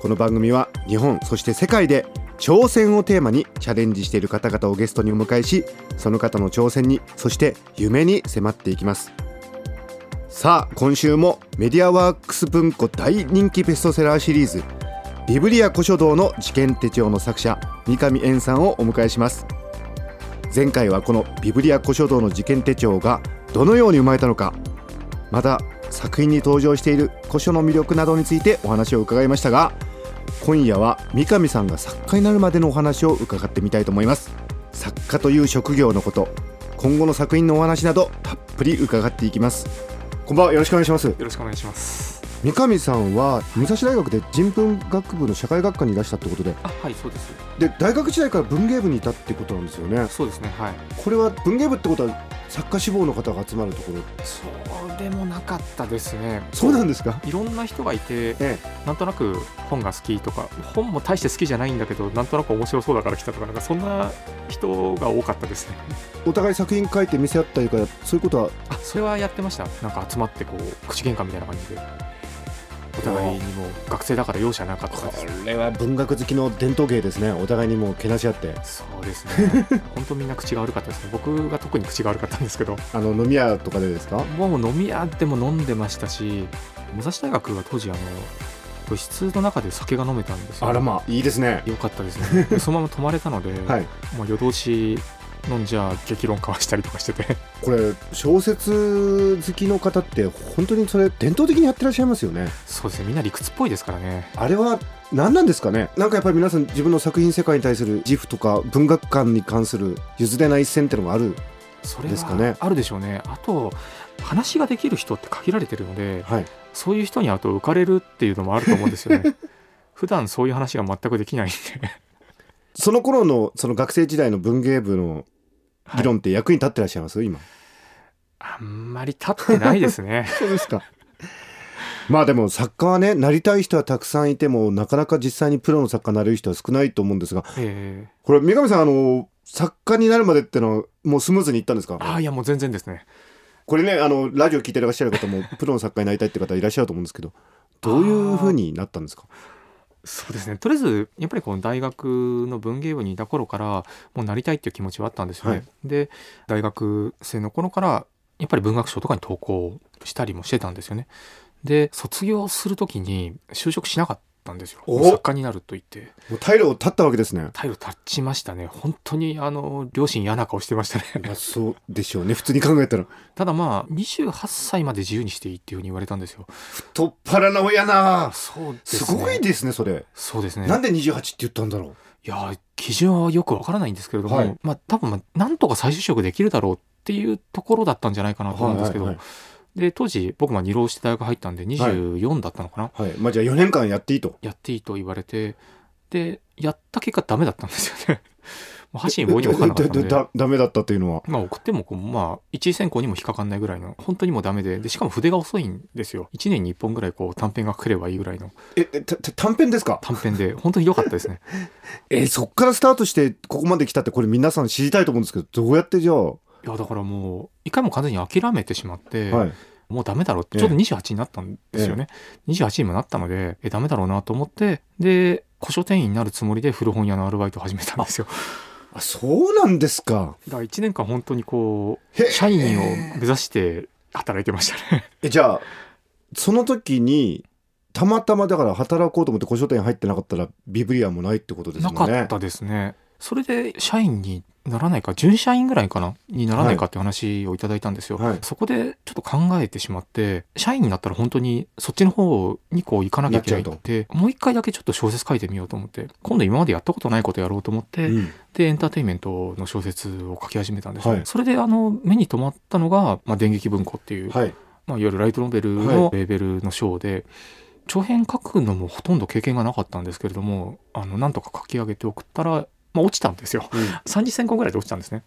この番組は日本そして世界で挑戦をテーマにチャレンジしている方々をゲストにお迎えしその方の挑戦にそして夢に迫っていきます。さあ今週もメディアワークス文庫大人気ベストセラーシリーズビブリア古書道の事件手帳の作者三上円さんをお迎えします。前回はこのビブリア古書道の事件手帳がどのように生まれたのかまた作品に登場している古書の魅力などについてお話を伺いましたが今夜は三上さんが作家になるまでのお話を伺ってみたいと思います。作家という職業のこと今後の作品のお話などたっぷり伺っていきます。こんばんはよろしくお願いします。よろしくお願いします。三上さんは武蔵大学で人文学部の社会学科にいらしたってことで。あはいそうです。で大学時代から文芸部にいたってことなんですよね。そうですねはい。これは文芸部ってことは作家志望の方が集まるところ。そうでもなかったですね。そうなんですか？いろんな人がいて、ええ。なんとなく本が好きとか本も大して好きじゃないんだけどなんとなく面白そうだから来たとかなんかそんな人が多かったですね。お互い作品書いて見せ合ったりとかそういうことは？あそれはやってました。なんか集まってこう口喧嘩みたいな感じでお互いにもう学生だから容赦なかったこれは文学好きの伝統芸ですね。お互いにもうけなし合って。そうですね。本当みんな口が悪かったですね。僕が特に口が悪かったんですけど。あの飲み屋とかでですか？もう飲み屋でも飲んでましたし武蔵大学は当時あの部室の中で酒が飲めたんですよ。あらまあいいですね。よかったですね。でそのまま泊まれたので、はい。もう夜通し飲んじゃ激論交わしたりとかしてて。これ小説好きの方って本当にそれ伝統的にやってらっしゃいますよね。そうですね。みんな理屈っぽいですからね。あれは何なんですかね？なんかやっぱり皆さん自分の作品世界に対する自負とか文学観に関する譲れない一線っていうのがあるそれですかね？はあるでしょうね。あと話ができる人って限られてるのではい。そういう人に会うと浮かれるっていうのもあると思うんですよね。普段そういう話が全くできないんでその頃のその学生時代の文芸部の議論って役に立ってらっしゃいます、今。あんまり立ってないですね。そうですか。まあでも作家はねなりたい人はたくさんいてもなかなか実際にプロの作家になれる人は少ないと思うんですがええ。これ三上さんあの作家になるまでってのはもうスムーズにいったんですか？ああいやもう全然ですね。これねあのラジオ聞いてらっしゃる方もプロの作家になりたいって方いらっしゃると思うんですけどどういうふうになったんですか？そうですね。とりあえずやっぱりこの大学の文芸部にいた頃からもうなりたいっていう気持ちはあったんですよね、はい。で大学生の頃からやっぱり文学賞とかに投稿したりもしてたんですよね。で卒業する時に就職しなかったんですよ。お？作家になると言って。もう退路を断ったわけですね。態度立ちましたね。本当にあの両親嫌な顔してましたね。まあそうでしょうね。普通に考えたら。ただまあ28歳まで自由にしていいっていうふうに言われたんですよ。太っ腹な親な。そうですね。すごいですねそれ。そうですね。なんで28って言ったんだろう？いや基準はよくわからないんですけれども、はい。まあ多分まあなんとか再就職できるだろうっていうところだったんじゃないかなと思うんですけど、はいはいで当時僕も二浪して大学入ったんで24だったのかな、はい、まあじゃあ4年間やっていいと。やっていいと言われてでやった結果ダメだったんですよね。もう箸に棒にもかかんなかったんで。だだダメだったというのはまあ送ってもこうまあ一位選考にも引っかかんないぐらいの本当にもうダメででしかも筆が遅いんですよ1年に1本ぐらいこう短編が書ければいいぐらいのええたた短編ですか短編で本当に良かったですねえそっからスタートしてここまで来たってこれ皆さん知りたいと思うんですけどどうやってじゃあ、いやだからもう一回もう完全に諦めてしまって、はい。もうダメだろうってええ。ちょうど28になったんですよね、28にもなったのでえダメだろうなと思ってで古書店員になるつもりで古本屋のアルバイトを始めたんですよ。あそうなんですか。だから1年間本当にこう社員を目指して働いてましたね。えじゃあその時にたまたまだから働こうと思って古書店に入ってなかったらビブリアもないってことですね。かったですね。それで社員にならないか？準社員ぐらいかな？にならないかって話をいただいたんですよ、はい。そこでちょっと考えてしまって社員になったら本当にそっちの方にこう行かなきゃいけないなっってもう一回だけちょっと小説書いてみようと思って今度今までやったことないことやろうと思って、うん。でエンターテインメントの小説を書き始めたんですよ、はい。それであの目に留まったのが、まあ、電撃文庫っていう、はい。まあ、いわゆるライトノベルはい。のレーベルの賞で、長編書くのもほとんど経験がなかったんですけれどもあのなんとか書き上げて送ったら、まあ、落ちたんですよ。3次選考ぐらいで落ちたんですね。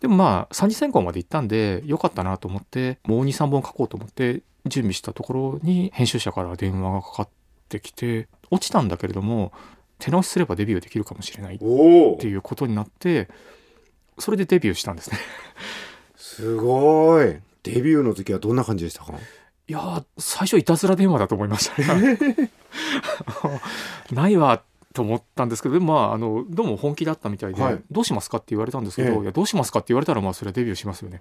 でもまあ3次選考まで行ったんでよかったなと思ってもう23本書こうと思って準備したところに編集者から電話がかかってきて落ちたんだけれども手直しすればデビューできるかもしれないっていうことになってそれでデビューしたんですね。すごい。デビューの時はどんな感じでしたか？いやー最初いたずら電話だと思いましたね。ないわと思ったんですけどまああのどうも本気だったみたいで、はい。どうしますかって言われたんですけど、ええ。いやどうしますかって言われたらまあそれはデビューしますよね。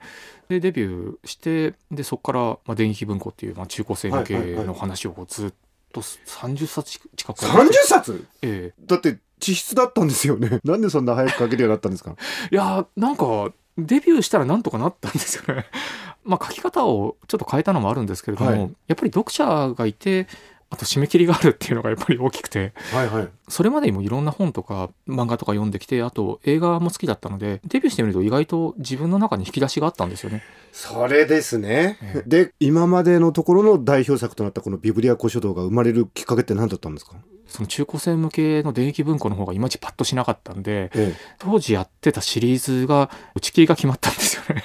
でデビューしてでそこから、まあ、電撃文庫っていう、まあ、中高生向けはいはいはいの話をこうずっと30冊近く30冊ええ。だって地質だったんですよね。なんでそんな早く書けるようになったんですか？いやーなんかデビューしたらなんとかなったんですよね。まあ書き方をちょっと変えたのもあるんですけれども、はい。やっぱり読者がいてあと締め切りがあるっていうのがやっぱり大きくて。はいはい。それまでにもいろんな本とか漫画とか読んできてあと映画も好きだったのでデビューしてみると意外と自分の中に引き出しがあったんですよね。それですね、ええ。で今までのところの代表作となったこのビブリア古書道が生まれるきっかけって何だったんですか？その中高生向けの電撃文庫の方がいまいちパッとしなかったんでええ。当時やってたシリーズが打ち切りが決まったんですよね。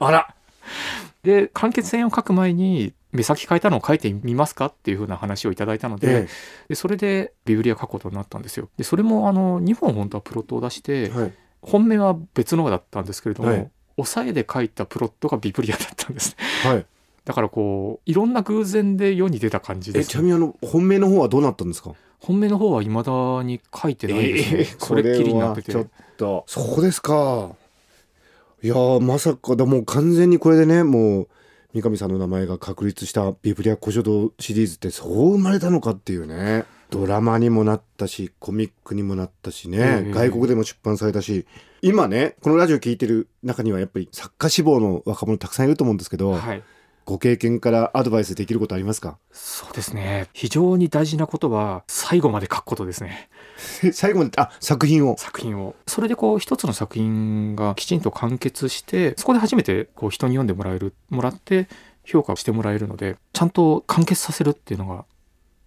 あら。で完結編を書く前に目先変えたのを書いてみますかっていう風な話をいただいたので,、えでそれでビブリア書くことになったんですよ。でそれもあの2本本当はプロットを出して、えはい本命は別のだったんですけれども、はい抑えで書いたプロットがビブリアだったんです。はい だからこういろんな偶然で世に出た感じです、えちなみにあの本命の方はどうなったんですか？本命の方は未だに書いてないですね。それっきりになってて。ちょっとそうですかいやーまさかだもう完全にこれでねもう三上さんの名前が確立したビブリア古書道シリーズってそう生まれたのかっていうね。ドラマにもなったしコミックにもなったしね、ええ外国でも出版されたし。今ねこのラジオ聞いてる中にはやっぱり作家志望の若者たくさんいると思うんですけど、はい。ご経験からアドバイスできることありますか？そうですね。非常に大事なことは最後まで書くことですね。最後まであ作品を。作品を。それでこう一つの作品がきちんと完結してそこで初めてこう人に読んでもらえるもらって評価してもらえるのでちゃんと完結させるっていうのが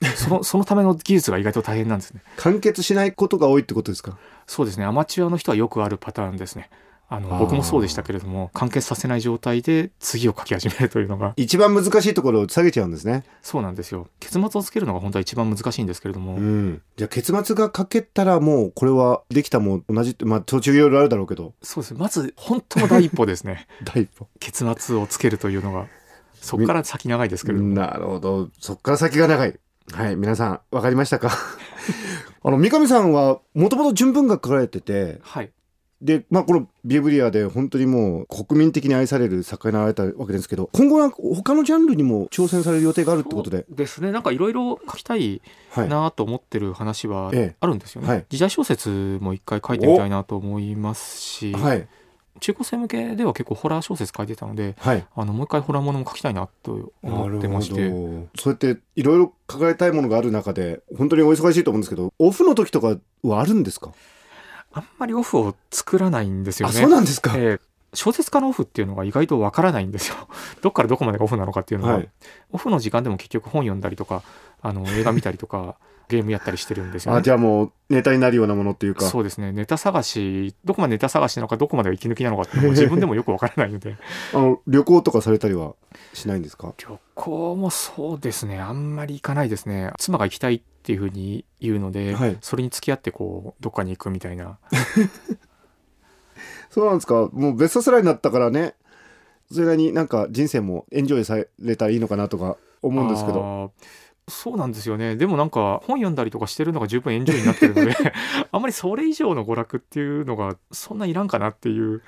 そのそのための技術が意外と大変なんですね。完結しないことが多いってことですか？そうですね。アマチュアの人はよくあるパターンですねあの僕もそうでしたけれども完結させない状態で次を書き始めるというのが一番難しいところを下げちゃうんですね。そうなんですよ。結末をつけるのが本当は一番難しいんですけれども、うん、じゃあ結末が書けたらもうこれはできたも同じまあ途中いろいろあるだろうけど。そうです。まず本当の第一歩ですね。第一歩。結末をつけるというのがそこから先長いですけれども。なるほど。そっから先が長い。はい皆さんわかりましたか？あの三上さんはもともと純文学書かれててはいでまあこのビブリアで本当にもう国民的に愛される作家になられたわけですけど今後は他のジャンルにも挑戦される予定があるってことで。ですね。なんかいろいろ書きたいはいなと思ってる話はええ。あるんですよね、はい。時代小説も一回書いてみたいなと思いますし、はい。中高生向けでは結構ホラー小説書いてたのではい。あのもう一回ホラーものも書きたいなと思ってまして。そうやっていろいろ書かれたいものがある中で本当にお忙しいと思うんですけどオフの時とかはあるんですか？あんまりオフを作らないんですよあねそうなんですか、ええ。小説家のオフっていうのが意外とわからないんですよ。どっからどこまでがオフなのかっていうのが、はい。オフの時間でも結局本読んだりとかあの映画見たりとか ゲームやったりしてるんですよね。あじゃあもうネタになるようなものっていうか。そうですね。ネタ探しどこまでネタ探しなのかどこまでが息抜きなのかっていうのも自分でもよくわからないので。あの旅行とかされたりはしないんですか？旅行もそうですね。あんまり行かないですね。妻が行きたいっていうふうに言うので、はい。それに付き合ってこうどっかに行くみたいな。そうなんですか。もうベストセラーになったからね。それなりになんか人生もエンジョイされたらいいのかなとか思うんですけど。あーそうなんですよね。でもなんか本読んだりとかしてるのが十分エンジョイになってるので あんまりそれ以上の娯楽っていうのがそんないらんかなっていう。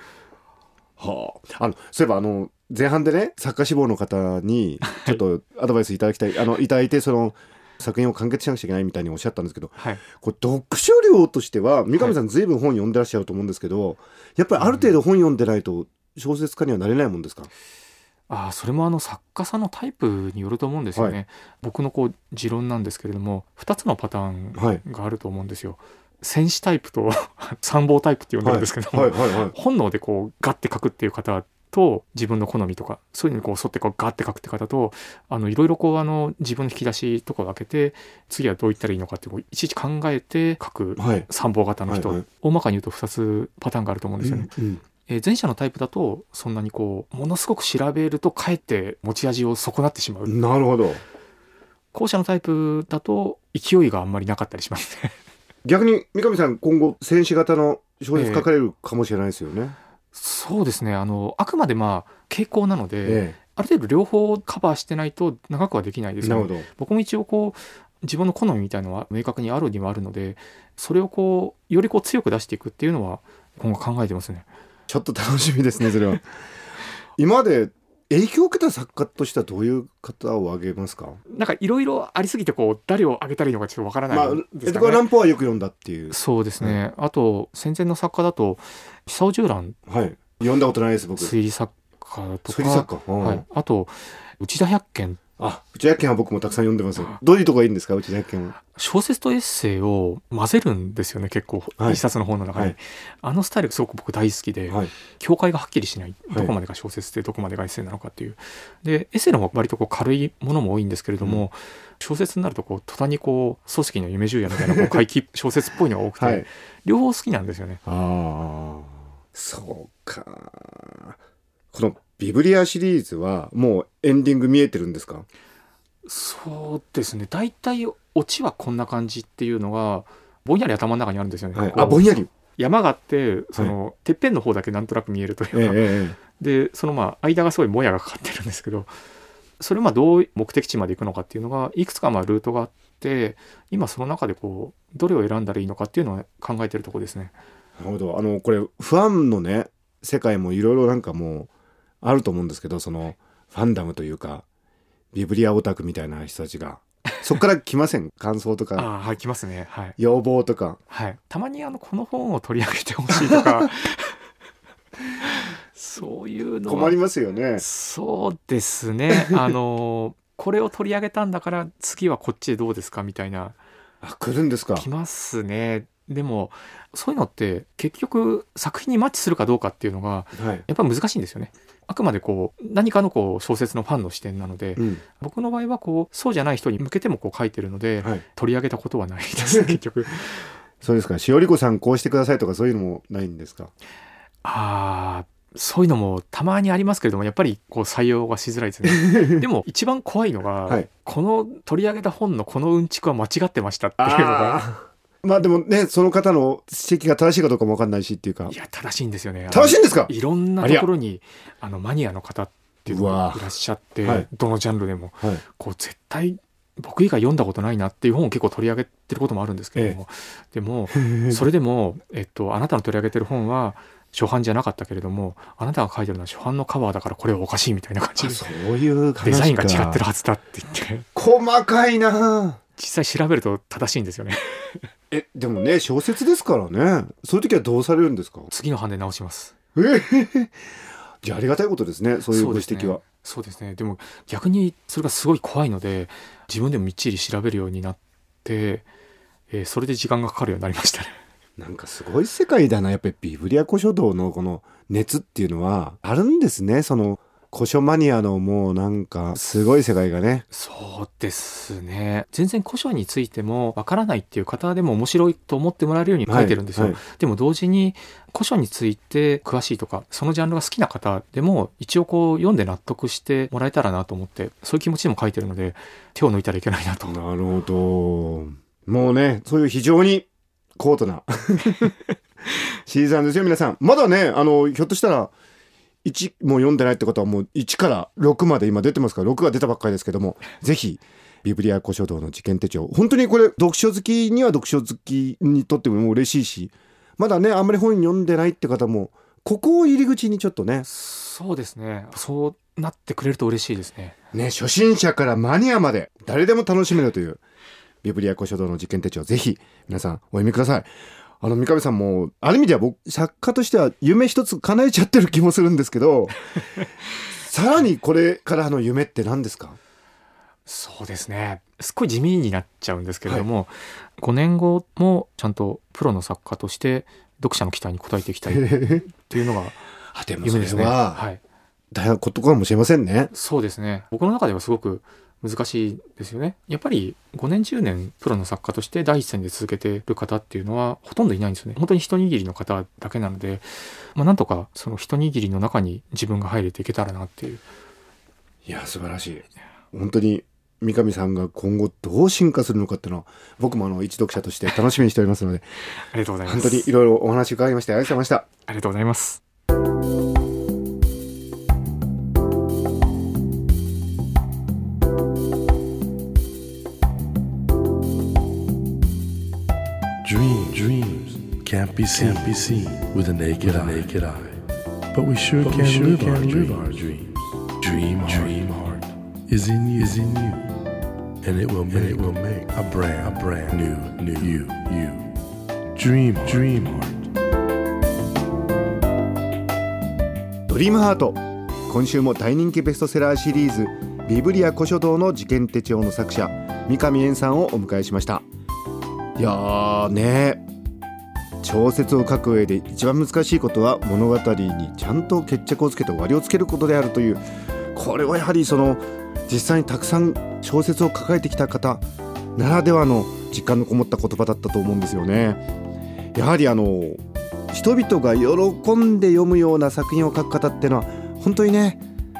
はあ、あのそういえばあの前半でね作家志望の方にちょっとアドバイスいただきたい、あのいただいてその作品を完結しなくちゃいけないみたいにおっしゃったんですけどはい。これ読書量としては三上さんずい。ぶん本読んでらっしゃると思うんですけど、やっぱりある程度本読んでないと小説家にはなれないもんですか、ああそれもあの作家さんのタイプによると思うんですよね、は僕のこう持論なんですけれども2つのパターンはいがあると思うんですよ。戦士タイプと 参謀タイプって呼んでるんですけども、はい。はい。はい。本能でこうガッて書くっていう方と自分の好みとかそういうのにこう沿ってこうガッて書くって方とあのいろいろこうあの自分の引き出しとかを開けて次はどういったらいいのかってこういちいち考えて書くはい。参謀型の人、はいはい。大まかに言うと2つパターンがあると思うんですよね。うんえー前者のタイプだとそんなにこうものすごく調べるとかえって持ち味を損なってしまう。なるほど。後者のタイプだと勢いがあんまりなかったりしますね。逆に三上さん今後戦士型の小説書かれるかもしれないですよね、そうですね。あのあくまでまあ傾向なので、えある程度両方カバーしてないと長くはできないですよねえなるほど。僕も一応こう自分の好みみたいのは明確にあるにはあるのでそれをこうよりこう強く出していくっていうのは今後考えてますね。ちょっと楽しみですねそれは。今まで影響を受けた作家としてはどういう方を挙げますか？なんかいろいろありすぎてこう誰を挙げたらいいのかちょっとわからないまあんですかね、エドガー・ランポーはよく読んだっていう。そうですね、あと戦前の作家だと久尾十蘭。はい読んだことないです僕。推理作家と推理作か、家、うん。はい、あと内田百軒あ内田百軒は僕もたくさん読んでますどういうとこがいいんですか？内田百軒は。小説とエッセイを混ぜるんですよね結構、はい。一冊の本の中に、はい。あのスタイルがすごく僕大好きで、はい。境界がはっきりしない。はい。どこまでが小説でどこまでがエッセイなのかっていう。でエッセイの方が割とこう軽いものも多いんですけれども、小説になるとこう途端にこう組織の夢十夜みたいなこう怪奇小説っぽいのが多くて、はい両方好きなん。ですよねああそうか。このビブリアシリーズはもうエンディング見えてるんですか？そうですね。大体オチはこんな感じっていうのがぼんやり頭の中にあるんですよね、はい。あぼんやり。山があってその、てっぺんの方だけなんとなく見えるというか、ええええでそのまあ間がすごいもやがかかってるんですけどそれをまあどう目的地まで行くのかっていうのがいくつかまあルートがあって今その中でこうどれを選んだらいいのかっていうのを考えてるところですね。なるほど。あのこれファンのね世界もいろいろなんかもうあると思うんですけどそのファンダムというかビブリアオタクみたいな人たちが。そこから来ません？感想とか？ああはい来ますね。はい、要望とか？はい、たまにあのこの本を取り上げてほしいとか。そういうのは。困りますよね。そうですね。あのこれを取り上げたんだから次はこっちでどうですか？みたいな。あ来るんですか？来ますねでもそういうのって結局作品にマッチするかどうかっていうのがはい、やっぱ難しいんですよね。あくまでこう何かのこう小説のファンの視点なのでうん。僕の場合はこうそうじゃない人に向けてもこう書いてるのではい、取り上げたことはないですね 結局。そうですか。しおりこさんこうしてくださいとかそういうのもないんですか？あーそういうのもたまにありますけれどもやっぱりこう採用がしづらいですね。でも一番怖いのが、はい。この取り上げた本のこのうんちくは間違ってましたっていうのがまあでもねその方の指摘が正しいかどうかもわかんないしっていうか。いや正しいんですよね。正しいんですか？いろんなところにあのマニアの方っていうのがいらっしゃって、はい。どのジャンルでも。はい。こう絶対僕以外読んだことないなっていう本を結構取り上げてることもあるんですけれども、でも それでも、えっと、あなたの取り上げてる本は初版じゃなかったけれどもあなたが書いてるのは初版のカバーだからこれはおかしいみたいな感じであそういうデザインが違ってるはずだって言って。細かいな。実際調べると正しいんですよねえでもね小説ですからね。そういう時はどうされるんですか？次の版で直します。えじゃあありがたいことですねそういうご指摘は。そうですね。でも逆にそれがすごい怖いので自分でもみっちり調べるようになって、えーそれで時間がかかるようになりましたね。なんかすごい世界だな。やっぱりビブリア古書道のこの熱っていうのは。あるんですね。その古書マニアのもうなんかすごい世界がね。そうですね。全然古書についてもわからないっていう方でも面白いと思ってもらえるように書いてるんですよ、はいはい。でも同時に古書について詳しいとかそのジャンルが好きな方でも一応こう読んで納得してもらえたらなと思ってそういう気持ちでも書いてるので手を抜いたらいけないなと。なるほど。もうねそういう非常に高度な シーズンですよ皆さん。まだねあのひょっとしたら1もう読んでないってことはもう1から6まで今出てますから6が出たばっかりですけどもぜひビブリア古書道の事件手帳。本当にこれ読書好きには読書好きにとっても嬉しいしまだねあんまり本読んでないって方もここを入り口にちょっとね。そうですね。そうなってくれると嬉しいですね。ね初心者からマニアまで誰でも楽しめるというビブリア古書道の実験手帳。ぜひ皆さんお読みくださいあの三上さんもある意味では僕作家としては夢一つ叶えちゃってる気もするんですけど さらにこれからの夢って何ですか？そうですね。すっごい地味になっちゃうんですけれども、5年後もちゃんとプロの作家として読者の期待に応えていきたい っていうのが夢ですね。れははい、大変なことかもしれませんね。そうですね。僕の中ではすごく難しいですよね。やっぱり5年10年プロの作家として第一線で続けてる方っていうのはほとんどいないんですよね。本当に一握りの方だけなので、まあ、なんとかその一握りの中に自分が入れていけたらなっていう。いや素晴らしい。本当に三上さんが今後どう進化するのかっていうのは僕もあの一読者として楽しみにしておりますので。ありがとうございます。本当にいろいろお話伺いましてありがとうございました。ありがとうございます。Be seen, can't be seen with the naked, eye. naked eye. But we sure But we can, sure live, can our live dreams. our dreams. Dream, dream heart is in you, is in you, and it will make, it will make a brand, a brand new, new you, you. Dream, dream heart. ドリームハート今週も大人気ベストセラーシリーズビブリア古書道の事件手帳の作者三上円さんをお迎えしましたいやーね小説を書く上で一番難しいことは物語にちゃんと決着をつけて終わりをつけることであるというこれはやはりその実際にたくさん小説を抱えてきた方ならではの実感のこもった言葉だったと思うんですよね。やはりあの人々が喜んで読むような作品を書く方っていうのは本当にね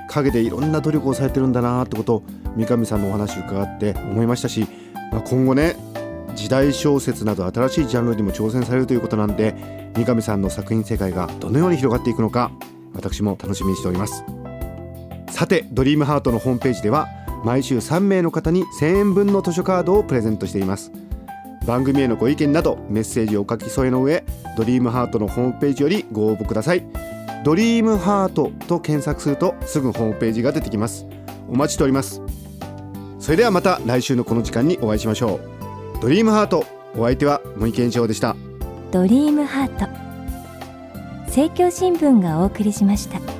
陰でいろんな努力をされてるんだなってことを三上さんのお話を伺って思いましたし、まあ、今後ね時代小説など新しいジャンルにも挑戦されるということなんで三上さんの作品世界がどのように広がっていくのか私も楽しみにしております。さてドリームハートのホームページでは毎週3名の方に1000円分の図書カードをプレゼントしています。番組へのご意見などメッセージをお書き添えの上ドリームハートのホームページよりご応募ください。ドリームハートと検索するとすぐホームページが出てきます。お待ちしております。それではまた来週のこの時間にお会いしましょう。ドリームハート。お相手は森健翔でした。ドリームハート。政教新聞がお送りしました。